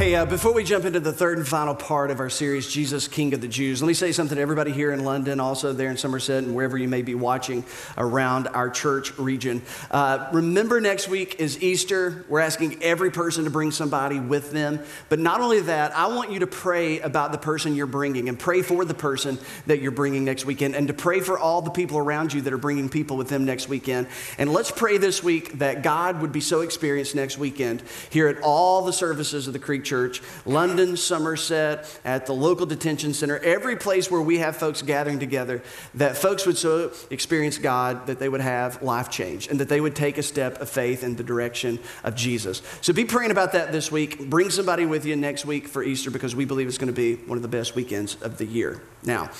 Hey, uh, before we jump into the third and final part of our series, Jesus, King of the Jews, let me say something to everybody here in London, also there in Somerset, and wherever you may be watching around our church region. Uh, remember, next week is Easter. We're asking every person to bring somebody with them. But not only that, I want you to pray about the person you're bringing and pray for the person that you're bringing next weekend and to pray for all the people around you that are bringing people with them next weekend. And let's pray this week that God would be so experienced next weekend here at all the services of the Creek Church, London, Somerset, at the local detention center, every place where we have folks gathering together, that folks would so experience God that they would have life change and that they would take a step of faith in the direction of Jesus. So be praying about that this week. Bring somebody with you next week for Easter because we believe it's going to be one of the best weekends of the year. Now,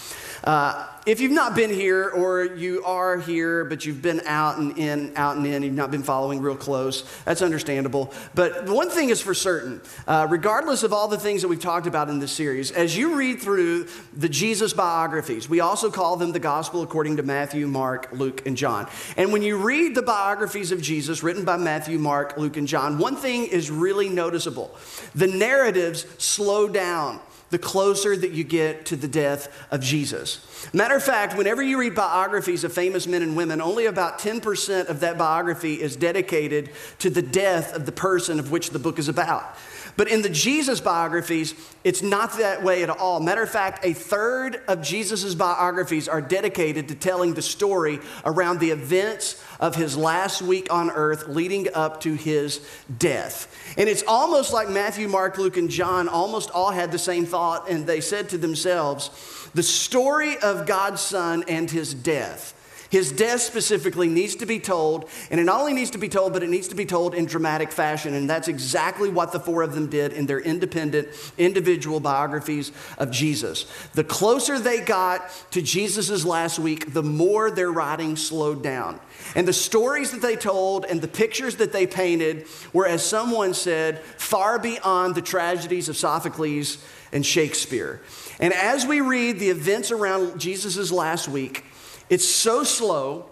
uh, if you've not been here or you are here, but you've been out and in, out and in, you've not been following real close, that's understandable. But one thing is for certain, uh, regardless of all the things that we've talked about in this series, as you read through the Jesus biographies, we also call them the gospel according to Matthew, Mark, Luke, and John. And when you read the biographies of Jesus written by Matthew, Mark, Luke, and John, one thing is really noticeable the narratives slow down the closer that you get to the death of Jesus. Matter of fact, whenever you read biographies of famous men and women, only about 10% of that biography is dedicated to the death of the person of which the book is about. But in the Jesus biographies, it's not that way at all. Matter of fact, a third of Jesus' biographies are dedicated to telling the story around the events of his last week on earth leading up to his death. And it's almost like Matthew, Mark, Luke, and John almost all had the same thought, and they said to themselves, the story of God's Son and his death. His death specifically needs to be told, and it not only needs to be told, but it needs to be told in dramatic fashion. And that's exactly what the four of them did in their independent, individual biographies of Jesus. The closer they got to Jesus' last week, the more their writing slowed down. And the stories that they told and the pictures that they painted were, as someone said, far beyond the tragedies of Sophocles and Shakespeare. And as we read the events around Jesus' last week, it's so slow,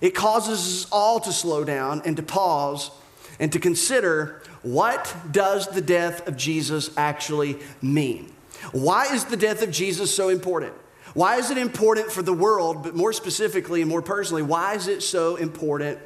it causes us all to slow down and to pause and to consider what does the death of Jesus actually mean? Why is the death of Jesus so important? Why is it important for the world, but more specifically and more personally, why is it so important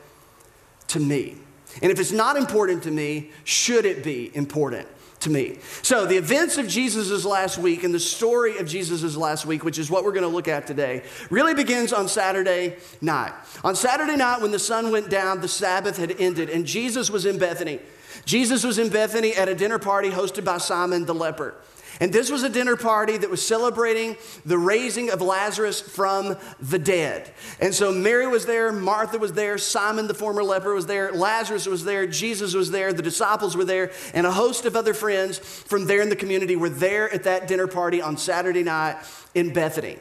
to me? And if it's not important to me, should it be important to me. So, the events of Jesus' last week and the story of Jesus' last week, which is what we're going to look at today, really begins on Saturday night. On Saturday night, when the sun went down, the Sabbath had ended, and Jesus was in Bethany. Jesus was in Bethany at a dinner party hosted by Simon the leper. And this was a dinner party that was celebrating the raising of Lazarus from the dead. And so Mary was there, Martha was there, Simon the former leper was there, Lazarus was there, Jesus was there, the disciples were there, and a host of other friends from there in the community were there at that dinner party on Saturday night in Bethany.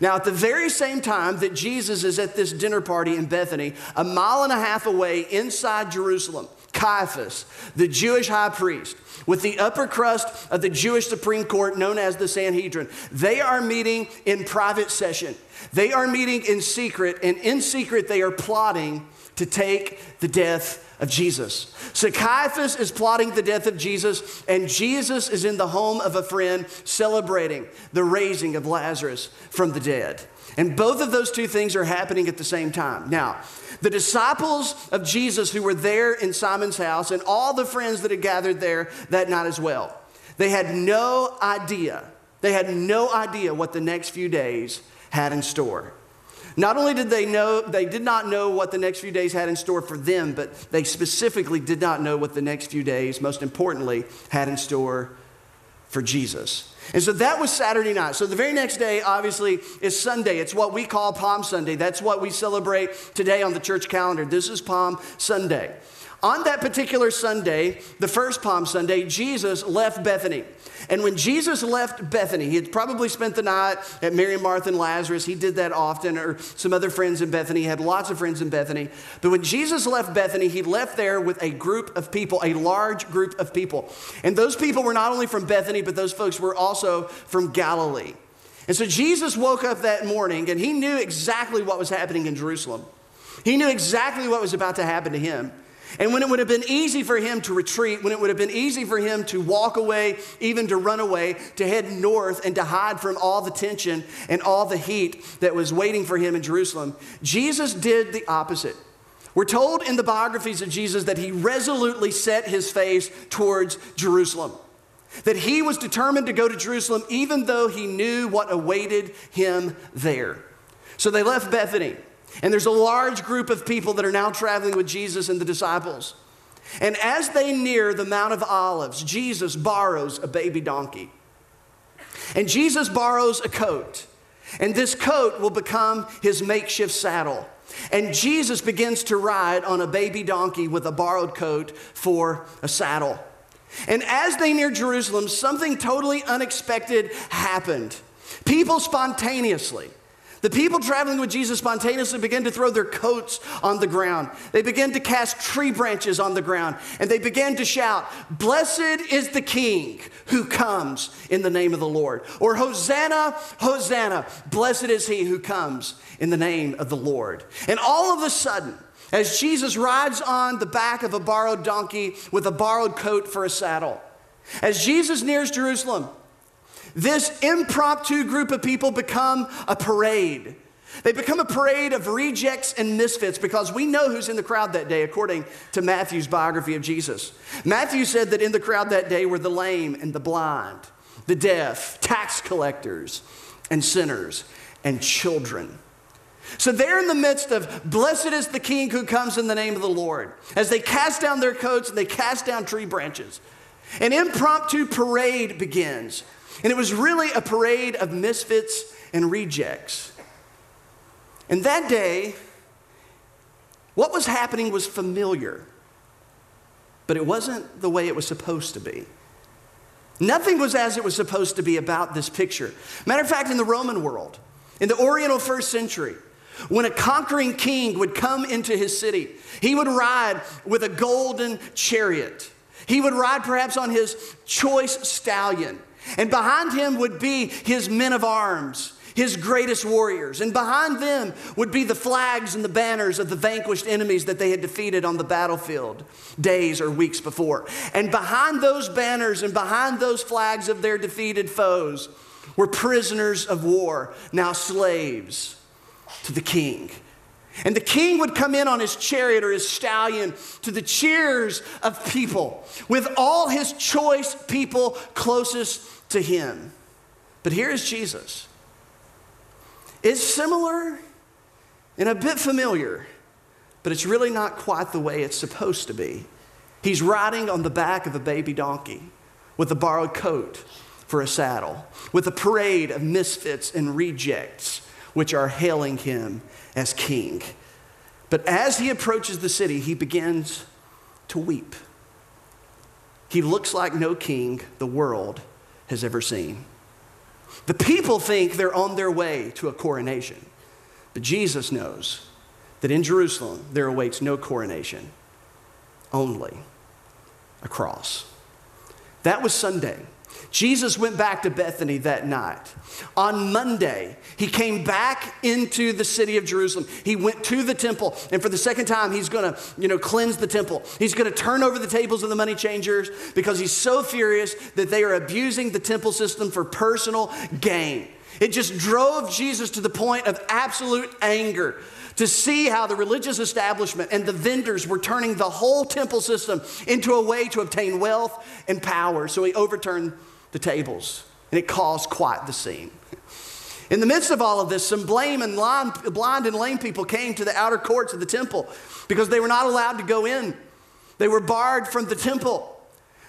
Now, at the very same time that Jesus is at this dinner party in Bethany, a mile and a half away inside Jerusalem, Caiaphas, the Jewish high priest, with the upper crust of the Jewish Supreme Court known as the Sanhedrin. They are meeting in private session. They are meeting in secret, and in secret, they are plotting to take the death of Jesus. So Caiaphas is plotting the death of Jesus, and Jesus is in the home of a friend celebrating the raising of Lazarus from the dead. And both of those two things are happening at the same time. Now, the disciples of Jesus who were there in Simon's house and all the friends that had gathered there that night as well, they had no idea, they had no idea what the next few days had in store. Not only did they know, they did not know what the next few days had in store for them, but they specifically did not know what the next few days, most importantly, had in store for Jesus. And so that was Saturday night. So the very next day, obviously, is Sunday. It's what we call Palm Sunday. That's what we celebrate today on the church calendar. This is Palm Sunday. On that particular Sunday, the first Palm Sunday, Jesus left Bethany. And when Jesus left Bethany, he had probably spent the night at Mary, Martha, and Lazarus. He did that often, or some other friends in Bethany. He had lots of friends in Bethany. But when Jesus left Bethany, he left there with a group of people, a large group of people. And those people were not only from Bethany, but those folks were also from Galilee. And so Jesus woke up that morning and he knew exactly what was happening in Jerusalem. He knew exactly what was about to happen to him. And when it would have been easy for him to retreat, when it would have been easy for him to walk away, even to run away, to head north and to hide from all the tension and all the heat that was waiting for him in Jerusalem, Jesus did the opposite. We're told in the biographies of Jesus that he resolutely set his face towards Jerusalem, that he was determined to go to Jerusalem even though he knew what awaited him there. So they left Bethany. And there's a large group of people that are now traveling with Jesus and the disciples. And as they near the Mount of Olives, Jesus borrows a baby donkey. And Jesus borrows a coat. And this coat will become his makeshift saddle. And Jesus begins to ride on a baby donkey with a borrowed coat for a saddle. And as they near Jerusalem, something totally unexpected happened. People spontaneously, the people traveling with Jesus spontaneously begin to throw their coats on the ground. They begin to cast tree branches on the ground and they begin to shout, Blessed is the King who comes in the name of the Lord. Or Hosanna, Hosanna, blessed is he who comes in the name of the Lord. And all of a sudden, as Jesus rides on the back of a borrowed donkey with a borrowed coat for a saddle, as Jesus nears Jerusalem, this impromptu group of people become a parade. They become a parade of rejects and misfits because we know who's in the crowd that day, according to Matthew's biography of Jesus. Matthew said that in the crowd that day were the lame and the blind, the deaf, tax collectors, and sinners, and children. So they're in the midst of blessed is the king who comes in the name of the Lord. As they cast down their coats and they cast down tree branches, an impromptu parade begins and it was really a parade of misfits and rejects. And that day, what was happening was familiar, but it wasn't the way it was supposed to be. Nothing was as it was supposed to be about this picture. Matter of fact, in the Roman world, in the Oriental first century, when a conquering king would come into his city, he would ride with a golden chariot. He would ride perhaps on his choice stallion. And behind him would be his men of arms, his greatest warriors. And behind them would be the flags and the banners of the vanquished enemies that they had defeated on the battlefield days or weeks before. And behind those banners and behind those flags of their defeated foes were prisoners of war, now slaves to the king. And the king would come in on his chariot or his stallion to the cheers of people, with all his choice people closest to him. But here is Jesus. It's similar and a bit familiar, but it's really not quite the way it's supposed to be. He's riding on the back of a baby donkey with a borrowed coat for a saddle, with a parade of misfits and rejects which are hailing him as king. But as he approaches the city, he begins to weep. He looks like no king the world has ever seen. The people think they're on their way to a coronation, but Jesus knows that in Jerusalem there awaits no coronation, only a cross. That was Sunday. Jesus went back to Bethany that night. On Monday, he came back into the city of Jerusalem. He went to the temple, and for the second time, he's going to, you know, cleanse the temple. He's going to turn over the tables of the money changers because he's so furious that they are abusing the temple system for personal gain. It just drove Jesus to the point of absolute anger to see how the religious establishment and the vendors were turning the whole temple system into a way to obtain wealth and power. So he overturned the tables, and it caused quite the scene. In the midst of all of this, some blame and blind and lame people came to the outer courts of the temple because they were not allowed to go in. They were barred from the temple.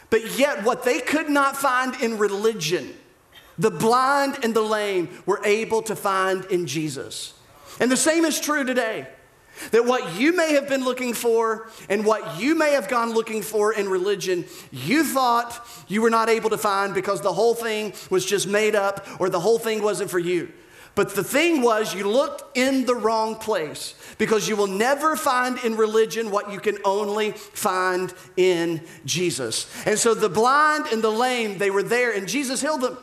But yet, what they could not find in religion, the blind and the lame were able to find in Jesus. And the same is true today. That what you may have been looking for and what you may have gone looking for in religion, you thought you were not able to find because the whole thing was just made up or the whole thing wasn't for you. But the thing was, you looked in the wrong place because you will never find in religion what you can only find in Jesus. And so the blind and the lame, they were there, and Jesus healed them.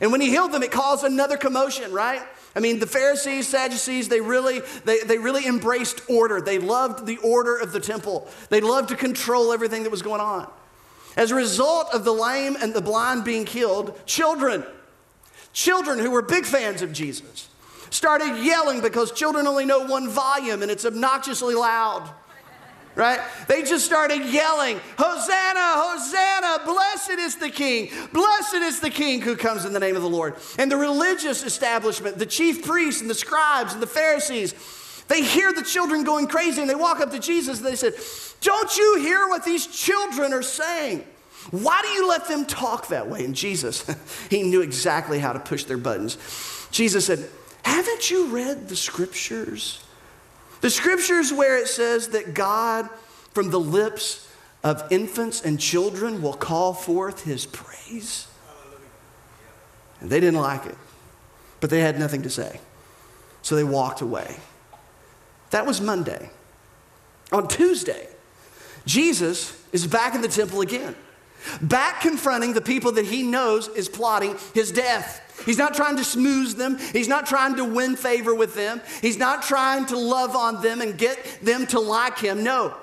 And when he healed them, it caused another commotion, right? I mean, the Pharisees, Sadducees, they really, they, they really embraced order. They loved the order of the temple. They loved to control everything that was going on. As a result of the lame and the blind being killed, children, children who were big fans of Jesus, started yelling because children only know one volume and it's obnoxiously loud right? They just started yelling, Hosanna, Hosanna, blessed is the King, blessed is the King who comes in the name of the Lord. And the religious establishment, the chief priests and the scribes and the Pharisees, they hear the children going crazy and they walk up to Jesus and they said, Don't you hear what these children are saying? Why do you let them talk that way? And Jesus, he knew exactly how to push their buttons. Jesus said, Haven't you read the scriptures? The scriptures where it says that God, from the lips of infants and children, will call forth his praise. And they didn't like it, but they had nothing to say. So they walked away. That was Monday. On Tuesday, Jesus is back in the temple again, back confronting the people that he knows is plotting his death. He's not trying to smooth them. He's not trying to win favor with them. He's not trying to love on them and get them to like him. No,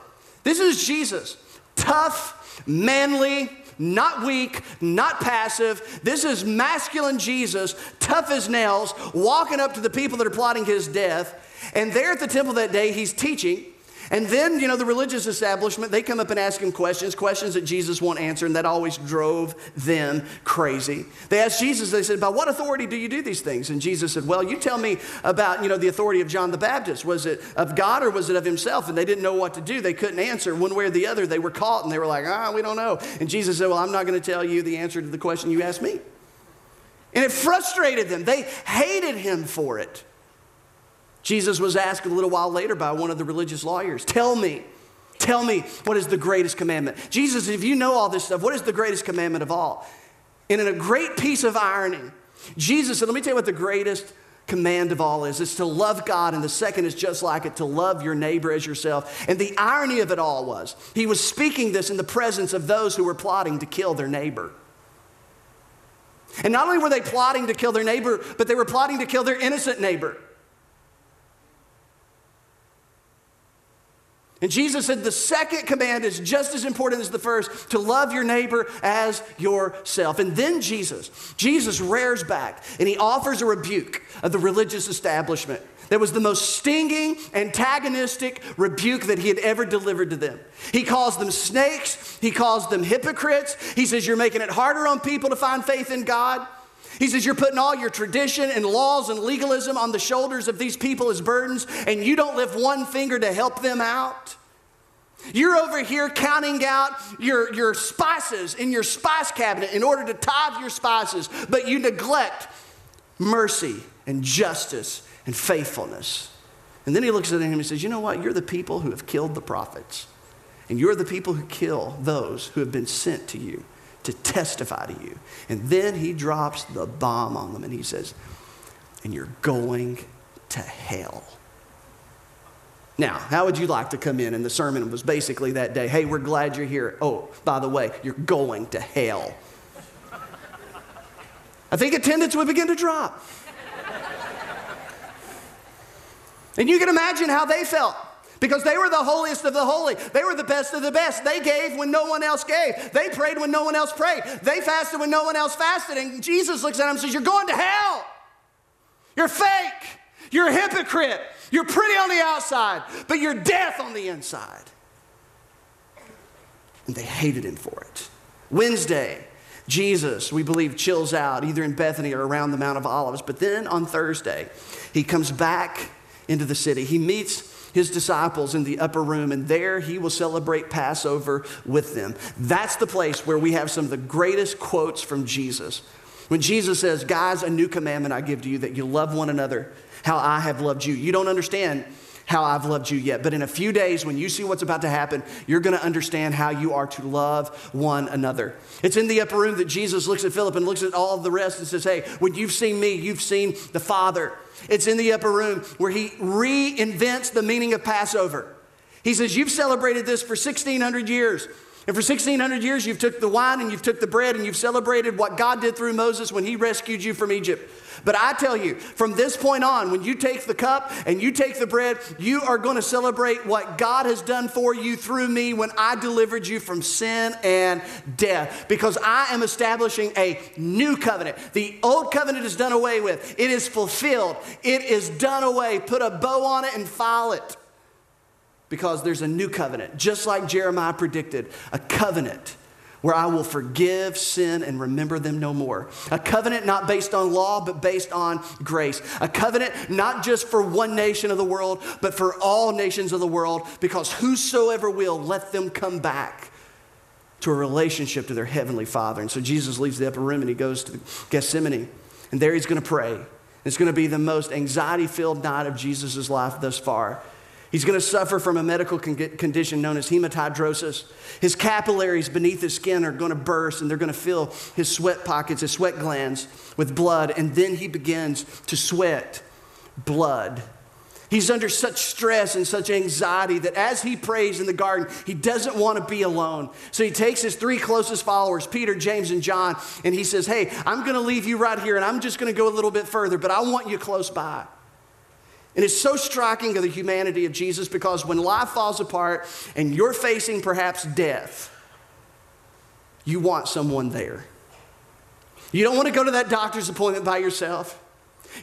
this is Jesus. Tough, manly, not weak, not passive. This is masculine Jesus, tough as nails, walking up to the people that are plotting his death. And there at the temple that day, he's teaching. And then, you know, the religious establishment, they come up and ask him questions, questions that Jesus won't answer, and that always drove them crazy. They asked Jesus, they said, By what authority do you do these things? And Jesus said, Well, you tell me about, you know, the authority of John the Baptist. Was it of God or was it of himself? And they didn't know what to do. They couldn't answer one way or the other. They were caught and they were like, Ah, we don't know. And Jesus said, Well, I'm not going to tell you the answer to the question you asked me. And it frustrated them. They hated him for it. Jesus was asked a little while later by one of the religious lawyers, Tell me, tell me what is the greatest commandment? Jesus, if you know all this stuff, what is the greatest commandment of all? And in a great piece of irony, Jesus said, Let me tell you what the greatest command of all is it's to love God, and the second is just like it to love your neighbor as yourself. And the irony of it all was he was speaking this in the presence of those who were plotting to kill their neighbor. And not only were they plotting to kill their neighbor, but they were plotting to kill their innocent neighbor. And Jesus said the second command is just as important as the first to love your neighbor as yourself. And then Jesus, Jesus rears back and he offers a rebuke of the religious establishment. That was the most stinging, antagonistic rebuke that he had ever delivered to them. He calls them snakes, he calls them hypocrites. He says, You're making it harder on people to find faith in God. He says, You're putting all your tradition and laws and legalism on the shoulders of these people as burdens, and you don't lift one finger to help them out. You're over here counting out your, your spices in your spice cabinet in order to tithe your spices, but you neglect mercy and justice and faithfulness. And then he looks at him and he says, You know what? You're the people who have killed the prophets, and you're the people who kill those who have been sent to you to testify to you. And then he drops the bomb on them and he says, And you're going to hell. Now, how would you like to come in? And the sermon was basically that day hey, we're glad you're here. Oh, by the way, you're going to hell. I think attendance would begin to drop. And you can imagine how they felt because they were the holiest of the holy. They were the best of the best. They gave when no one else gave. They prayed when no one else prayed. They fasted when no one else fasted. And Jesus looks at them and says, You're going to hell. You're fake. You're a hypocrite. You're pretty on the outside, but you're death on the inside. And they hated him for it. Wednesday, Jesus, we believe, chills out either in Bethany or around the Mount of Olives. But then on Thursday, he comes back into the city. He meets his disciples in the upper room, and there he will celebrate Passover with them. That's the place where we have some of the greatest quotes from Jesus. When Jesus says, Guys, a new commandment I give to you that you love one another how I have loved you. You don't understand how I've loved you yet. But in a few days, when you see what's about to happen, you're going to understand how you are to love one another. It's in the upper room that Jesus looks at Philip and looks at all the rest and says, Hey, when you've seen me, you've seen the Father. It's in the upper room where he reinvents the meaning of Passover. He says, You've celebrated this for 1,600 years. And for 1600 years, you've took the wine and you've took the bread and you've celebrated what God did through Moses when he rescued you from Egypt. But I tell you, from this point on, when you take the cup and you take the bread, you are going to celebrate what God has done for you through me when I delivered you from sin and death. Because I am establishing a new covenant. The old covenant is done away with, it is fulfilled, it is done away. Put a bow on it and file it. Because there's a new covenant, just like Jeremiah predicted, a covenant where I will forgive sin and remember them no more. A covenant not based on law, but based on grace. A covenant not just for one nation of the world, but for all nations of the world, because whosoever will, let them come back to a relationship to their heavenly Father. And so Jesus leaves the upper room and he goes to Gethsemane, and there he's going to pray. It's going to be the most anxiety filled night of Jesus' life thus far. He's going to suffer from a medical con- condition known as hematidrosis. His capillaries beneath his skin are going to burst and they're going to fill his sweat pockets, his sweat glands with blood. And then he begins to sweat blood. He's under such stress and such anxiety that as he prays in the garden, he doesn't want to be alone. So he takes his three closest followers, Peter, James, and John, and he says, Hey, I'm going to leave you right here and I'm just going to go a little bit further, but I want you close by. And it's so striking of the humanity of Jesus because when life falls apart and you're facing perhaps death, you want someone there. You don't want to go to that doctor's appointment by yourself.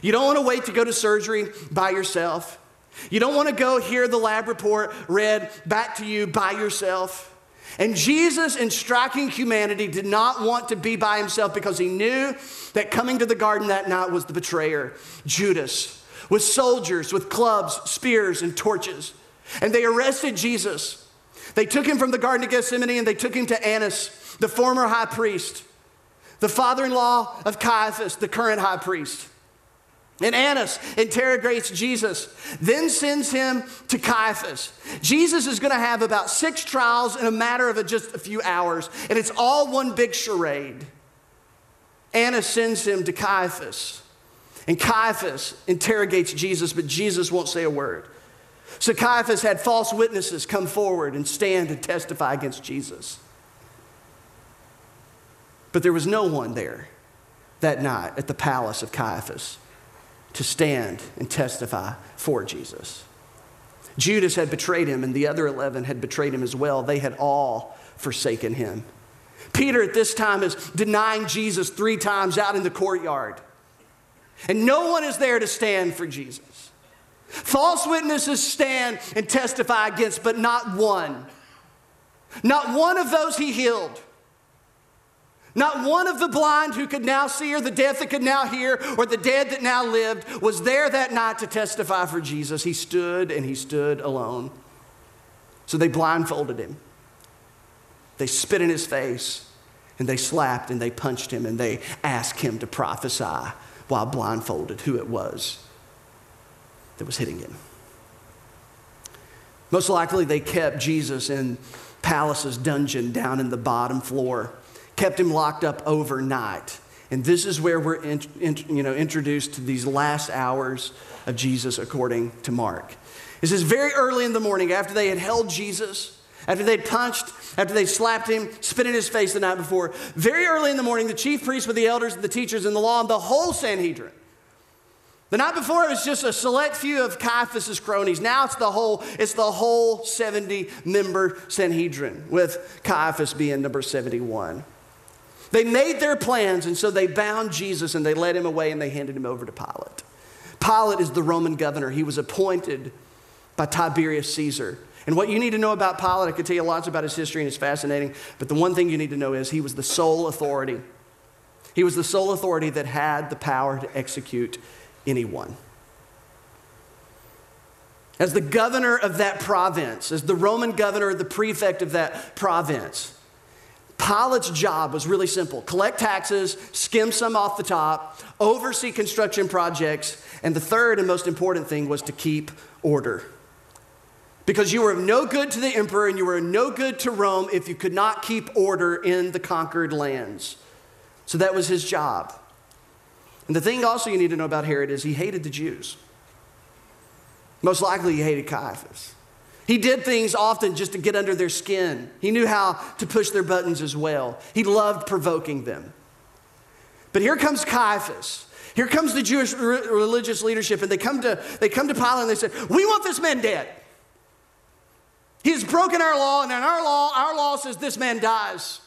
You don't want to wait to go to surgery by yourself. You don't want to go hear the lab report read back to you by yourself. And Jesus, in striking humanity, did not want to be by himself because he knew that coming to the garden that night was the betrayer, Judas with soldiers, with clubs, spears, and torches. And they arrested Jesus. They took him from the Garden of Gethsemane and they took him to Annas, the former high priest, the father in law of Caiaphas, the current high priest. And Annas interrogates Jesus, then sends him to Caiaphas. Jesus is going to have about six trials in a matter of just a few hours, and it's all one big charade. Annas sends him to Caiaphas. And Caiaphas interrogates Jesus, but Jesus won't say a word. So Caiaphas had false witnesses come forward and stand and testify against Jesus. But there was no one there that night at the palace of Caiaphas to stand and testify for Jesus. Judas had betrayed him, and the other 11 had betrayed him as well. They had all forsaken him. Peter at this time is denying Jesus three times out in the courtyard. And no one is there to stand for Jesus. False witnesses stand and testify against, but not one. Not one of those he healed. Not one of the blind who could now see, or the deaf that could now hear, or the dead that now lived was there that night to testify for Jesus. He stood and he stood alone. So they blindfolded him. They spit in his face, and they slapped and they punched him, and they asked him to prophesy while blindfolded who it was that was hitting him. Most likely, they kept Jesus in Palace's dungeon down in the bottom floor, kept him locked up overnight. And this is where we're in, in, you know, introduced to these last hours of Jesus according to Mark. It says, very early in the morning, after they had held Jesus, after they'd punched, after they slapped him, spit in his face the night before, very early in the morning, the chief priests with the elders, the teachers, and the law, and the whole Sanhedrin. The night before it was just a select few of Caiaphas's cronies. Now it's the whole, it's the whole 70 member Sanhedrin, with Caiaphas being number 71. They made their plans, and so they bound Jesus and they led him away and they handed him over to Pilate. Pilate is the Roman governor. He was appointed by Tiberius Caesar. And what you need to know about Pilate, I could tell you lots about his history and it's fascinating, but the one thing you need to know is he was the sole authority. He was the sole authority that had the power to execute anyone. As the governor of that province, as the Roman governor, the prefect of that province, Pilate's job was really simple collect taxes, skim some off the top, oversee construction projects, and the third and most important thing was to keep order. Because you were of no good to the emperor and you were no good to Rome if you could not keep order in the conquered lands. So that was his job. And the thing also you need to know about Herod is he hated the Jews. Most likely he hated Caiaphas. He did things often just to get under their skin. He knew how to push their buttons as well. He loved provoking them. But here comes Caiaphas. Here comes the Jewish religious leadership, and they come to, they come to Pilate and they say, We want this man dead. He has broken our law, and in our law, our law says this man dies.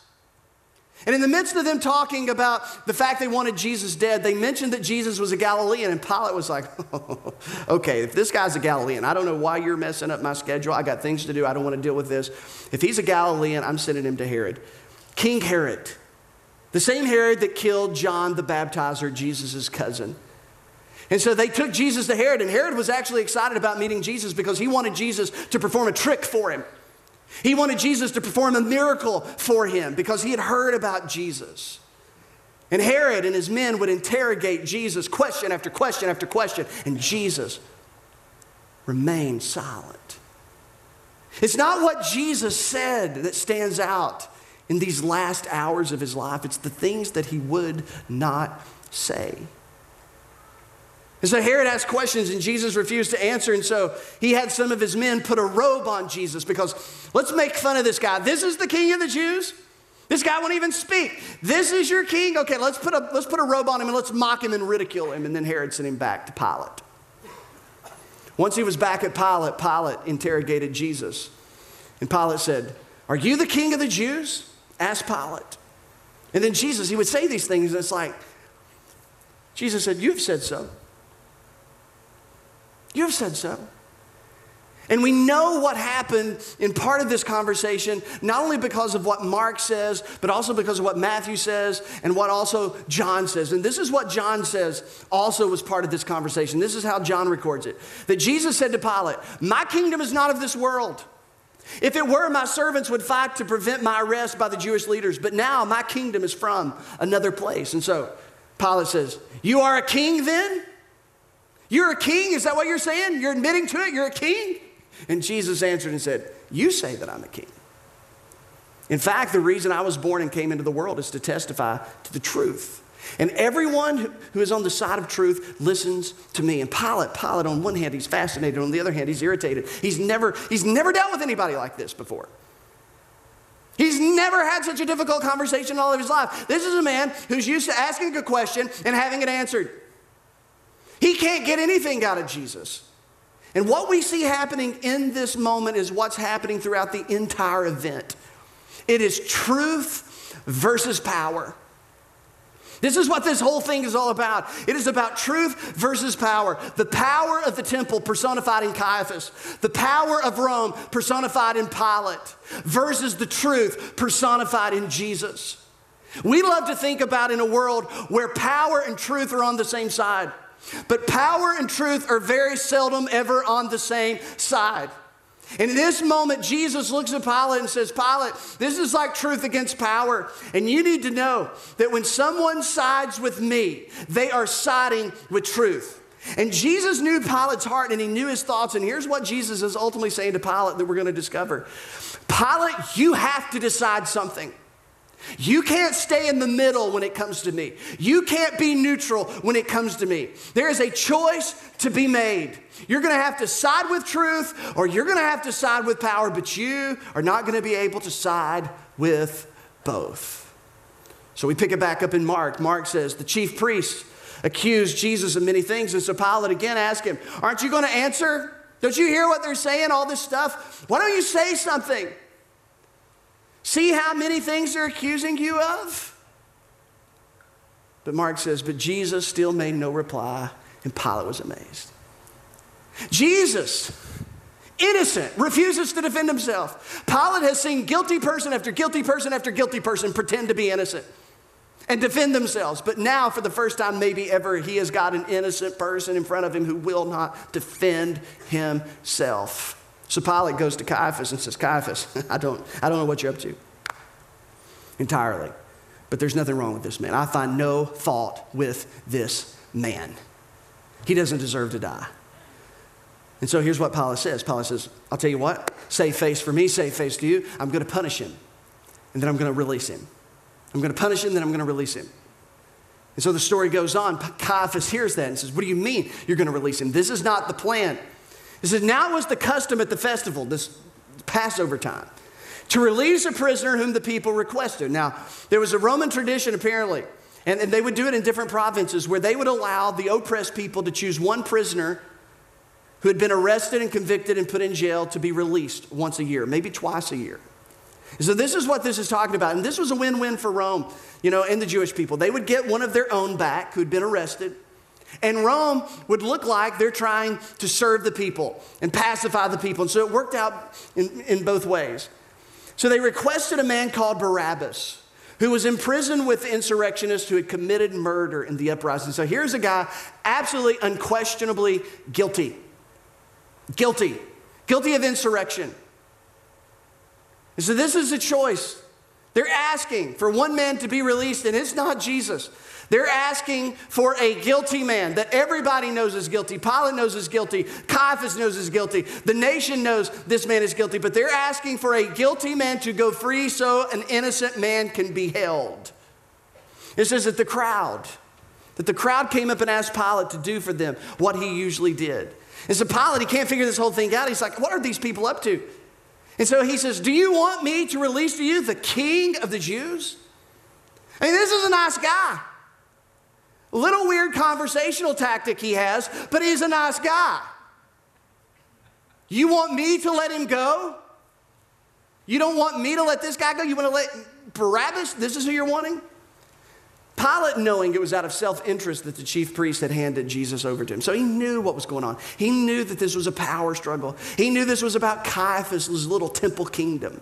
And in the midst of them talking about the fact they wanted Jesus dead, they mentioned that Jesus was a Galilean, and Pilate was like, oh, okay, if this guy's a Galilean, I don't know why you're messing up my schedule. I got things to do. I don't want to deal with this. If he's a Galilean, I'm sending him to Herod. King Herod, the same Herod that killed John the Baptizer, Jesus' cousin. And so they took Jesus to Herod, and Herod was actually excited about meeting Jesus because he wanted Jesus to perform a trick for him. He wanted Jesus to perform a miracle for him because he had heard about Jesus. And Herod and his men would interrogate Jesus question after question after question, and Jesus remained silent. It's not what Jesus said that stands out in these last hours of his life, it's the things that he would not say. And so Herod asked questions and Jesus refused to answer. And so he had some of his men put a robe on Jesus because let's make fun of this guy. This is the king of the Jews. This guy won't even speak. This is your king. Okay, let's put a, let's put a robe on him and let's mock him and ridicule him. And then Herod sent him back to Pilate. Once he was back at Pilate, Pilate interrogated Jesus. And Pilate said, Are you the king of the Jews? Asked Pilate. And then Jesus, he would say these things, and it's like, Jesus said, You've said so. You have said so. And we know what happened in part of this conversation, not only because of what Mark says, but also because of what Matthew says and what also John says. And this is what John says also was part of this conversation. This is how John records it that Jesus said to Pilate, My kingdom is not of this world. If it were, my servants would fight to prevent my arrest by the Jewish leaders, but now my kingdom is from another place. And so Pilate says, You are a king then? You're a king? Is that what you're saying? You're admitting to it? You're a king? And Jesus answered and said, You say that I'm a king. In fact, the reason I was born and came into the world is to testify to the truth. And everyone who is on the side of truth listens to me. And Pilate, Pilate, on one hand, he's fascinated. On the other hand, he's irritated. He's never, he's never dealt with anybody like this before. He's never had such a difficult conversation in all of his life. This is a man who's used to asking a question and having it answered. He can't get anything out of Jesus. And what we see happening in this moment is what's happening throughout the entire event. It is truth versus power. This is what this whole thing is all about. It is about truth versus power. The power of the temple personified in Caiaphas, the power of Rome personified in Pilate, versus the truth personified in Jesus. We love to think about in a world where power and truth are on the same side. But power and truth are very seldom ever on the same side. And in this moment, Jesus looks at Pilate and says, Pilate, this is like truth against power. And you need to know that when someone sides with me, they are siding with truth. And Jesus knew Pilate's heart and he knew his thoughts. And here's what Jesus is ultimately saying to Pilate that we're going to discover Pilate, you have to decide something. You can't stay in the middle when it comes to me. You can't be neutral when it comes to me. There is a choice to be made. You're going to have to side with truth or you're going to have to side with power, but you are not going to be able to side with both. So we pick it back up in Mark. Mark says, The chief priests accused Jesus of many things. And so Pilate again asked him, Aren't you going to answer? Don't you hear what they're saying, all this stuff? Why don't you say something? See how many things they're accusing you of? But Mark says, But Jesus still made no reply, and Pilate was amazed. Jesus, innocent, refuses to defend himself. Pilate has seen guilty person after guilty person after guilty person pretend to be innocent and defend themselves. But now, for the first time, maybe ever, he has got an innocent person in front of him who will not defend himself. So Pilate goes to Caiaphas and says, Caiaphas, I don't, I don't know what you're up to entirely, but there's nothing wrong with this man. I find no fault with this man. He doesn't deserve to die. And so here's what Pilate says Pilate says, I'll tell you what, save face for me, save face to you. I'm going to punish him, and then I'm going to release him. I'm going to punish him, then I'm going to release him. And so the story goes on. Caiaphas hears that and says, What do you mean you're going to release him? This is not the plan. It says, Now was the custom at the festival, this Passover time, to release a prisoner whom the people requested. Now, there was a Roman tradition apparently, and, and they would do it in different provinces where they would allow the oppressed people to choose one prisoner who had been arrested and convicted and put in jail to be released once a year, maybe twice a year. So, this is what this is talking about. And this was a win win for Rome, you know, and the Jewish people. They would get one of their own back who'd been arrested. And Rome would look like they're trying to serve the people and pacify the people. And so it worked out in, in both ways. So they requested a man called Barabbas, who was imprisoned with insurrectionists who had committed murder in the uprising. So here's a guy absolutely, unquestionably guilty. Guilty. Guilty of insurrection. And so this is a choice. They're asking for one man to be released, and it's not Jesus. They're asking for a guilty man that everybody knows is guilty. Pilate knows is guilty. Caiaphas knows is guilty. The nation knows this man is guilty, but they're asking for a guilty man to go free so an innocent man can be held. It says that the crowd, that the crowd came up and asked Pilate to do for them what he usually did. And so Pilate, he can't figure this whole thing out. He's like, what are these people up to? And so he says, Do you want me to release to you the king of the Jews? I mean, this is a nice guy. Little weird conversational tactic he has, but he's a nice guy. You want me to let him go? You don't want me to let this guy go? You want to let Barabbas? This is who you're wanting? Pilate, knowing it was out of self interest that the chief priest had handed Jesus over to him. So he knew what was going on. He knew that this was a power struggle. He knew this was about Caiaphas' little temple kingdom.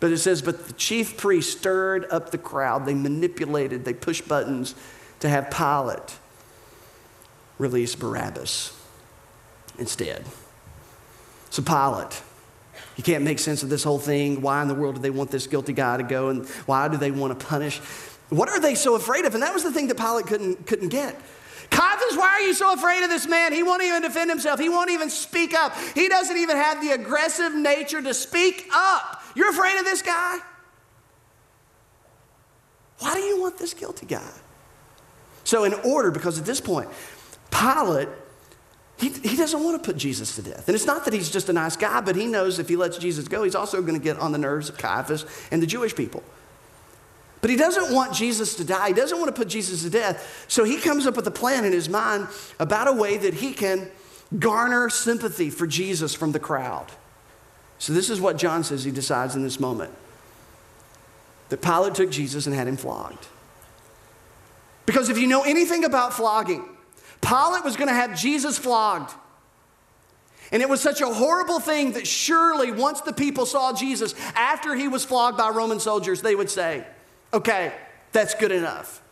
But it says, but the chief priest stirred up the crowd. They manipulated, they pushed buttons to have Pilate release Barabbas instead. So Pilate, you can't make sense of this whole thing. Why in the world do they want this guilty guy to go? And why do they want to punish? What are they so afraid of? And that was the thing that Pilate couldn't, couldn't get. Caiaphas, why are you so afraid of this man? He won't even defend himself. He won't even speak up. He doesn't even have the aggressive nature to speak up. You're afraid of this guy? Why do you want this guilty guy? So, in order, because at this point, Pilate, he, he doesn't want to put Jesus to death. And it's not that he's just a nice guy, but he knows if he lets Jesus go, he's also going to get on the nerves of Caiaphas and the Jewish people. But he doesn't want Jesus to die. He doesn't want to put Jesus to death. So he comes up with a plan in his mind about a way that he can garner sympathy for Jesus from the crowd. So this is what John says he decides in this moment that Pilate took Jesus and had him flogged. Because if you know anything about flogging, Pilate was going to have Jesus flogged. And it was such a horrible thing that surely once the people saw Jesus after he was flogged by Roman soldiers, they would say, Okay, that's good enough.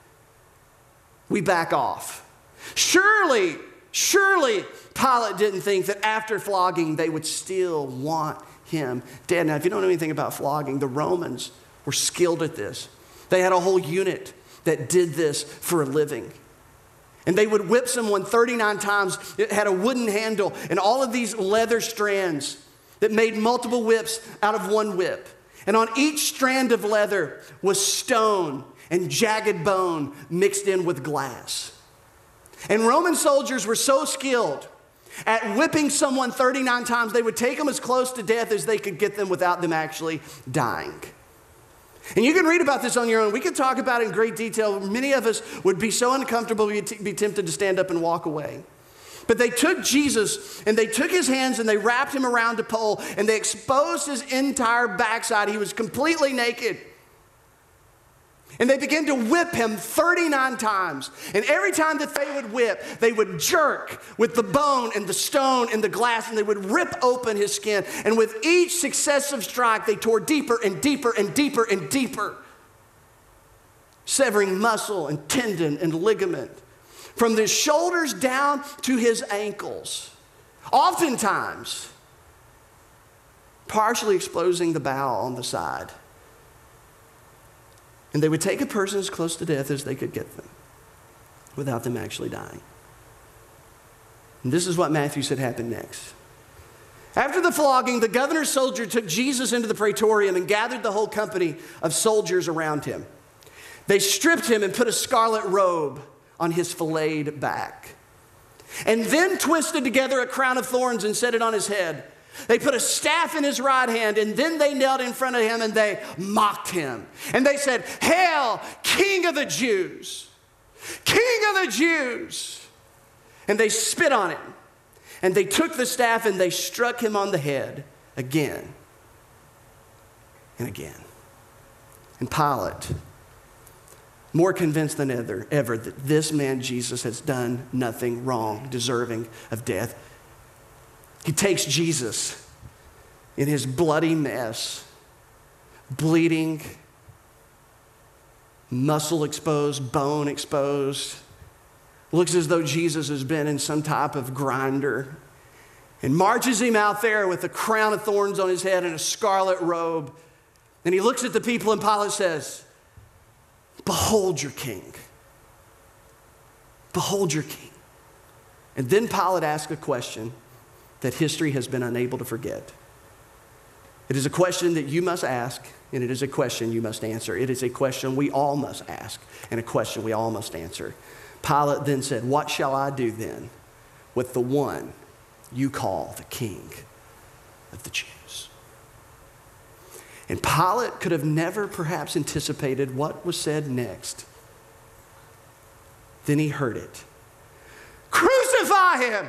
We back off. Surely, surely Pilate didn't think that after flogging they would still want him dead. Now, if you don't know anything about flogging, the Romans were skilled at this. They had a whole unit that did this for a living. And they would whip someone 39 times. It had a wooden handle and all of these leather strands that made multiple whips out of one whip. And on each strand of leather was stone and jagged bone mixed in with glass. And Roman soldiers were so skilled at whipping someone 39 times, they would take them as close to death as they could get them without them actually dying. And you can read about this on your own. We could talk about it in great detail. Many of us would be so uncomfortable, we'd be tempted to stand up and walk away. But they took Jesus and they took his hands and they wrapped him around a pole and they exposed his entire backside. He was completely naked. And they began to whip him 39 times. And every time that they would whip, they would jerk with the bone and the stone and the glass, and they would rip open his skin. And with each successive strike, they tore deeper and deeper and deeper and deeper, severing muscle and tendon and ligament from the shoulders down to his ankles. Oftentimes, partially exposing the bowel on the side. And they would take a person as close to death as they could get them without them actually dying. And this is what Matthew said happened next. After the flogging, the governor's soldier took Jesus into the praetorium and gathered the whole company of soldiers around him. They stripped him and put a scarlet robe on his filleted back. and then twisted together a crown of thorns and set it on his head. They put a staff in his right hand, and then they knelt in front of him and they mocked him. And they said, Hail, King of the Jews! King of the Jews! And they spit on him. And they took the staff and they struck him on the head again and again. And Pilate, more convinced than ever, ever that this man Jesus has done nothing wrong, deserving of death, he takes Jesus in his bloody mess, bleeding, muscle exposed, bone exposed. Looks as though Jesus has been in some type of grinder and marches him out there with a crown of thorns on his head and a scarlet robe. And he looks at the people, and Pilate says, Behold your king. Behold your king. And then Pilate asked a question that history has been unable to forget. It is a question that you must ask, and it is a question you must answer. It is a question we all must ask, and a question we all must answer. Pilate then said, What shall I do then with the one you call the king of the Jews? And Pilate could have never perhaps anticipated what was said next. Then he heard it Crucify him!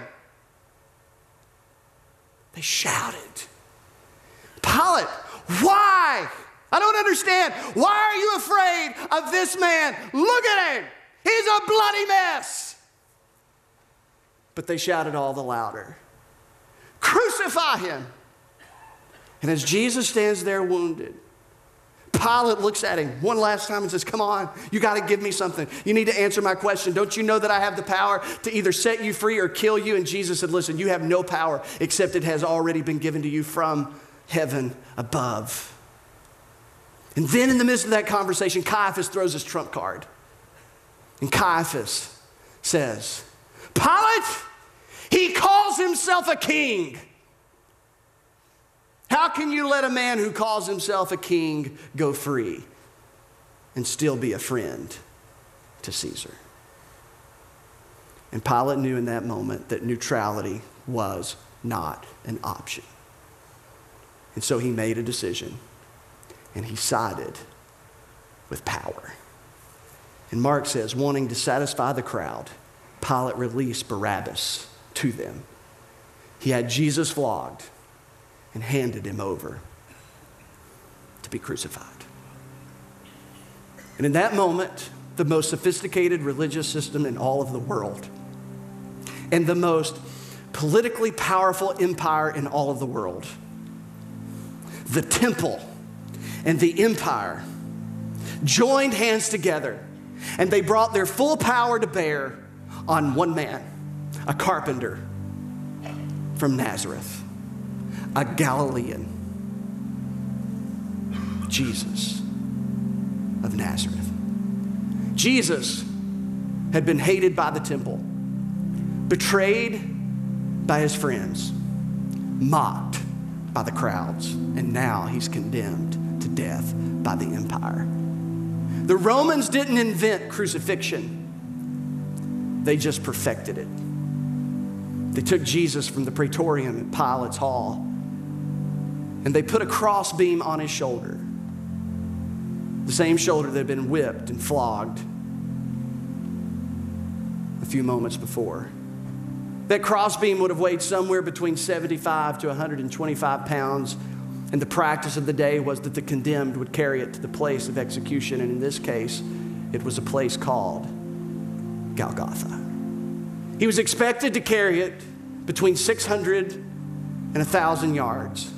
They shouted. Pilate, why? I don't understand. Why are you afraid of this man? Look at him. He's a bloody mess. But they shouted all the louder Crucify him. And as Jesus stands there wounded, Pilate looks at him one last time and says, Come on, you got to give me something. You need to answer my question. Don't you know that I have the power to either set you free or kill you? And Jesus said, Listen, you have no power except it has already been given to you from heaven above. And then in the midst of that conversation, Caiaphas throws his trump card. And Caiaphas says, Pilate, he calls himself a king. How can you let a man who calls himself a king go free and still be a friend to Caesar? And Pilate knew in that moment that neutrality was not an option. And so he made a decision and he sided with power. And Mark says, wanting to satisfy the crowd, Pilate released Barabbas to them. He had Jesus flogged and handed him over to be crucified. And in that moment, the most sophisticated religious system in all of the world and the most politically powerful empire in all of the world, the temple and the empire joined hands together and they brought their full power to bear on one man, a carpenter from Nazareth a Galilean, Jesus of Nazareth. Jesus had been hated by the temple, betrayed by his friends, mocked by the crowds, and now he's condemned to death by the empire. The Romans didn't invent crucifixion, they just perfected it. They took Jesus from the praetorium at Pilate's hall and they put a crossbeam on his shoulder, the same shoulder that had been whipped and flogged a few moments before. That crossbeam would have weighed somewhere between 75 to 125 pounds. And the practice of the day was that the condemned would carry it to the place of execution. And in this case, it was a place called Golgotha. He was expected to carry it between 600 and 1,000 yards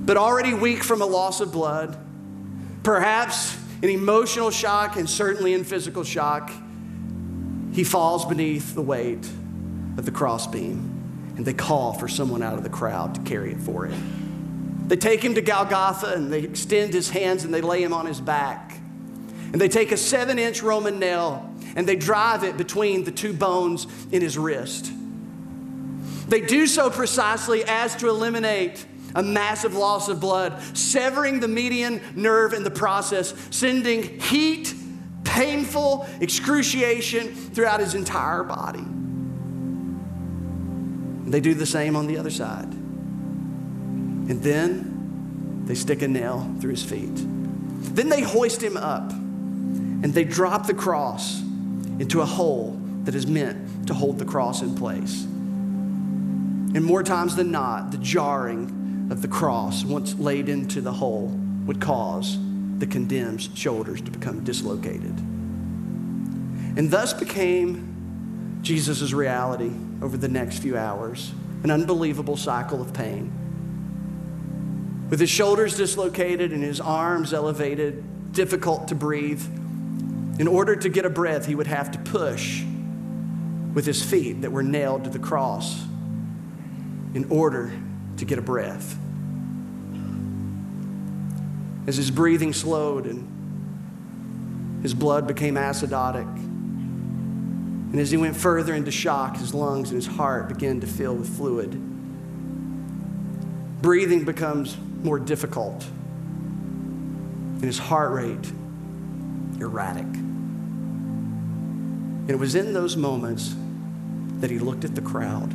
but already weak from a loss of blood, perhaps in emotional shock and certainly in physical shock, he falls beneath the weight of the crossbeam, and they call for someone out of the crowd to carry it for him. They take him to Golgotha and they extend his hands and they lay him on his back. And they take a seven inch Roman nail and they drive it between the two bones in his wrist. They do so precisely as to eliminate a massive loss of blood, severing the median nerve in the process, sending heat, painful excruciation throughout his entire body. And they do the same on the other side. And then they stick a nail through his feet. Then they hoist him up and they drop the cross into a hole that is meant to hold the cross in place. And more times than not, the jarring of the cross, once laid into the hole, would cause the condemned's shoulders to become dislocated. And thus became Jesus' reality over the next few hours an unbelievable cycle of pain. With his shoulders dislocated and his arms elevated, difficult to breathe, in order to get a breath, he would have to push with his feet that were nailed to the cross in order to get a breath. As his breathing slowed and his blood became acidotic, and as he went further into shock, his lungs and his heart began to fill with fluid. Breathing becomes more difficult, and his heart rate erratic. And it was in those moments that he looked at the crowd.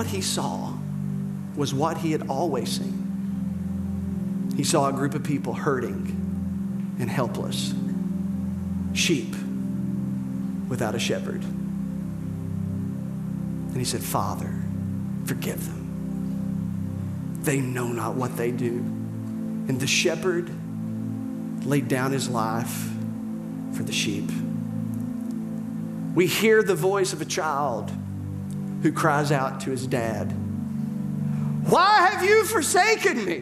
What he saw was what he had always seen. He saw a group of people hurting and helpless, sheep without a shepherd. And he said, Father, forgive them. They know not what they do. And the shepherd laid down his life for the sheep. We hear the voice of a child who cries out to his dad, Why have you forsaken me?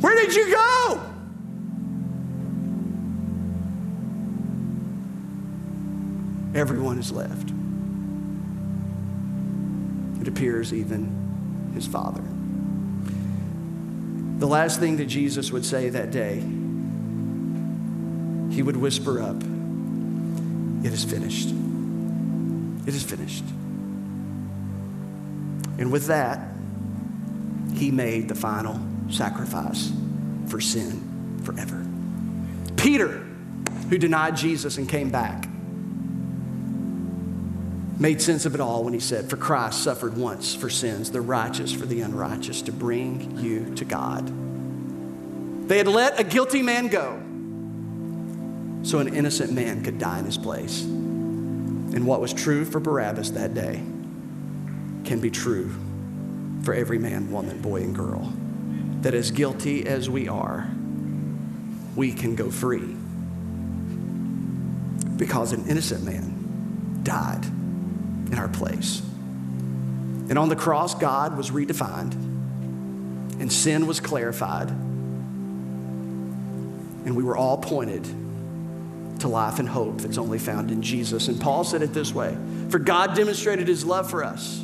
Where did you go? Everyone is left. It appears even his father. The last thing that Jesus would say that day, he would whisper up, it is finished. It is finished. And with that, he made the final sacrifice for sin forever. Peter, who denied Jesus and came back, made sense of it all when he said, For Christ suffered once for sins, the righteous for the unrighteous, to bring you to God. They had let a guilty man go so an innocent man could die in his place. And what was true for Barabbas that day can be true for every man, woman, boy, and girl. That as guilty as we are, we can go free. Because an innocent man died in our place. And on the cross, God was redefined, and sin was clarified, and we were all pointed to life and hope that's only found in Jesus. And Paul said it this way For God demonstrated his love for us,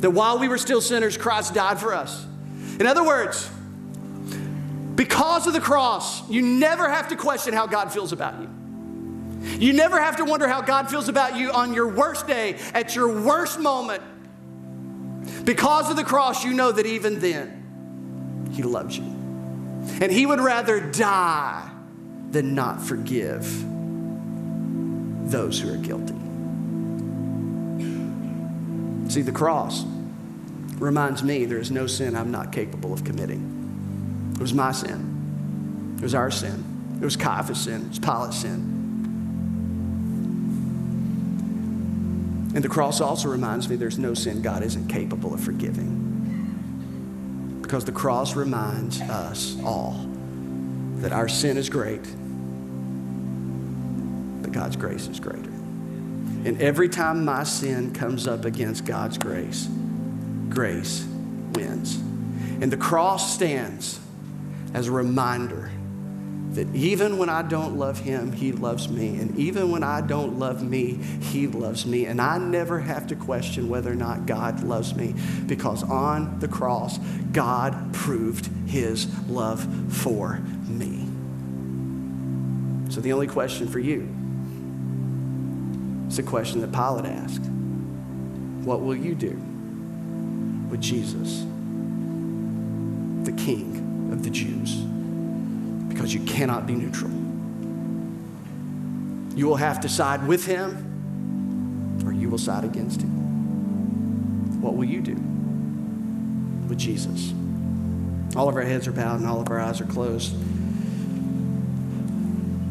that while we were still sinners, Christ died for us. In other words, because of the cross, you never have to question how God feels about you. You never have to wonder how God feels about you on your worst day, at your worst moment. Because of the cross, you know that even then, He loves you. And He would rather die than not forgive those who are guilty. See, the cross reminds me there is no sin I'm not capable of committing. It was my sin, it was our sin, it was Caiaphas' sin, it was Pilate's sin. And the cross also reminds me there's no sin God isn't capable of forgiving. Because the cross reminds us all that our sin is great, but God's grace is greater. And every time my sin comes up against God's grace, grace wins. And the cross stands as a reminder that even when I don't love him, he loves me. And even when I don't love me, he loves me. And I never have to question whether or not God loves me because on the cross, God proved his love for me. So the only question for you is the question that Pilate asked What will you do with Jesus? the King of the Jews because you cannot be neutral. You will have to side with him or you will side against him. What will you do with Jesus? All of our heads are bowed and all of our eyes are closed.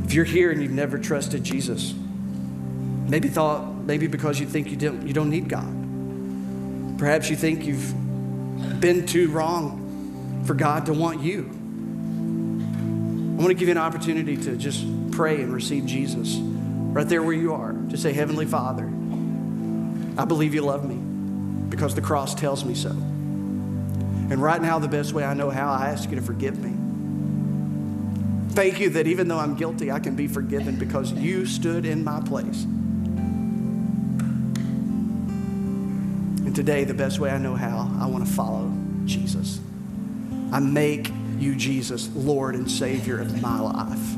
If you're here and you've never trusted Jesus, maybe thought, maybe because you think you don't, you don't need God. Perhaps you think you've been too wrong for God to want you. I want to give you an opportunity to just pray and receive Jesus right there where you are. Just say, Heavenly Father, I believe you love me because the cross tells me so. And right now, the best way I know how, I ask you to forgive me. Thank you that even though I'm guilty, I can be forgiven because you stood in my place. And today, the best way I know how, I want to follow Jesus. I make you, Jesus, Lord and Savior of my life.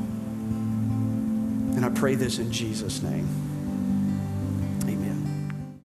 And I pray this in Jesus' name.